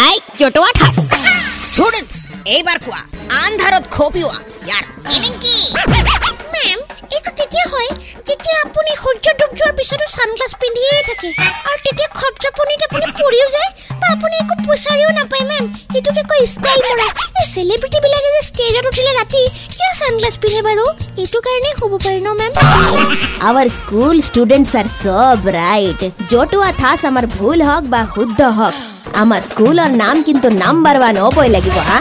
আই জটোৱা এইবাৰ কোৱা আন্ধাৰত খপিওৱা ইয়াৰ মিনিং কি মেম এইটো তেতিয়া হয় যেতিয়া আপুনি সূৰ্য ডুব যোৱাৰ পিছতো ছানগ্লাছ পিন্ধিয়ে থাকে আৰু তেতিয়া খপ জপনিত আপুনি পৰিও যায় বা আপুনি একো পইচাৰিও নাপায় মেম সেইটোকে কয় ষ্টাইল মৰা এই চেলিব্ৰিটিবিলাকে যে ষ্টেজত উঠিলে ৰাতি সানগ্লাস পিন্ধে বাৰু এইটো কাৰণে হ'ব পাৰে ন ma'am our school students are চব ৰাইট জতুৱা থাচ আমাৰ ভুল হওক বা শুদ্ধ হওক আমাৰ স্কুলৰ নাম কিন্তু নাম্বাৰ ওৱান হ'বই লাগিব হা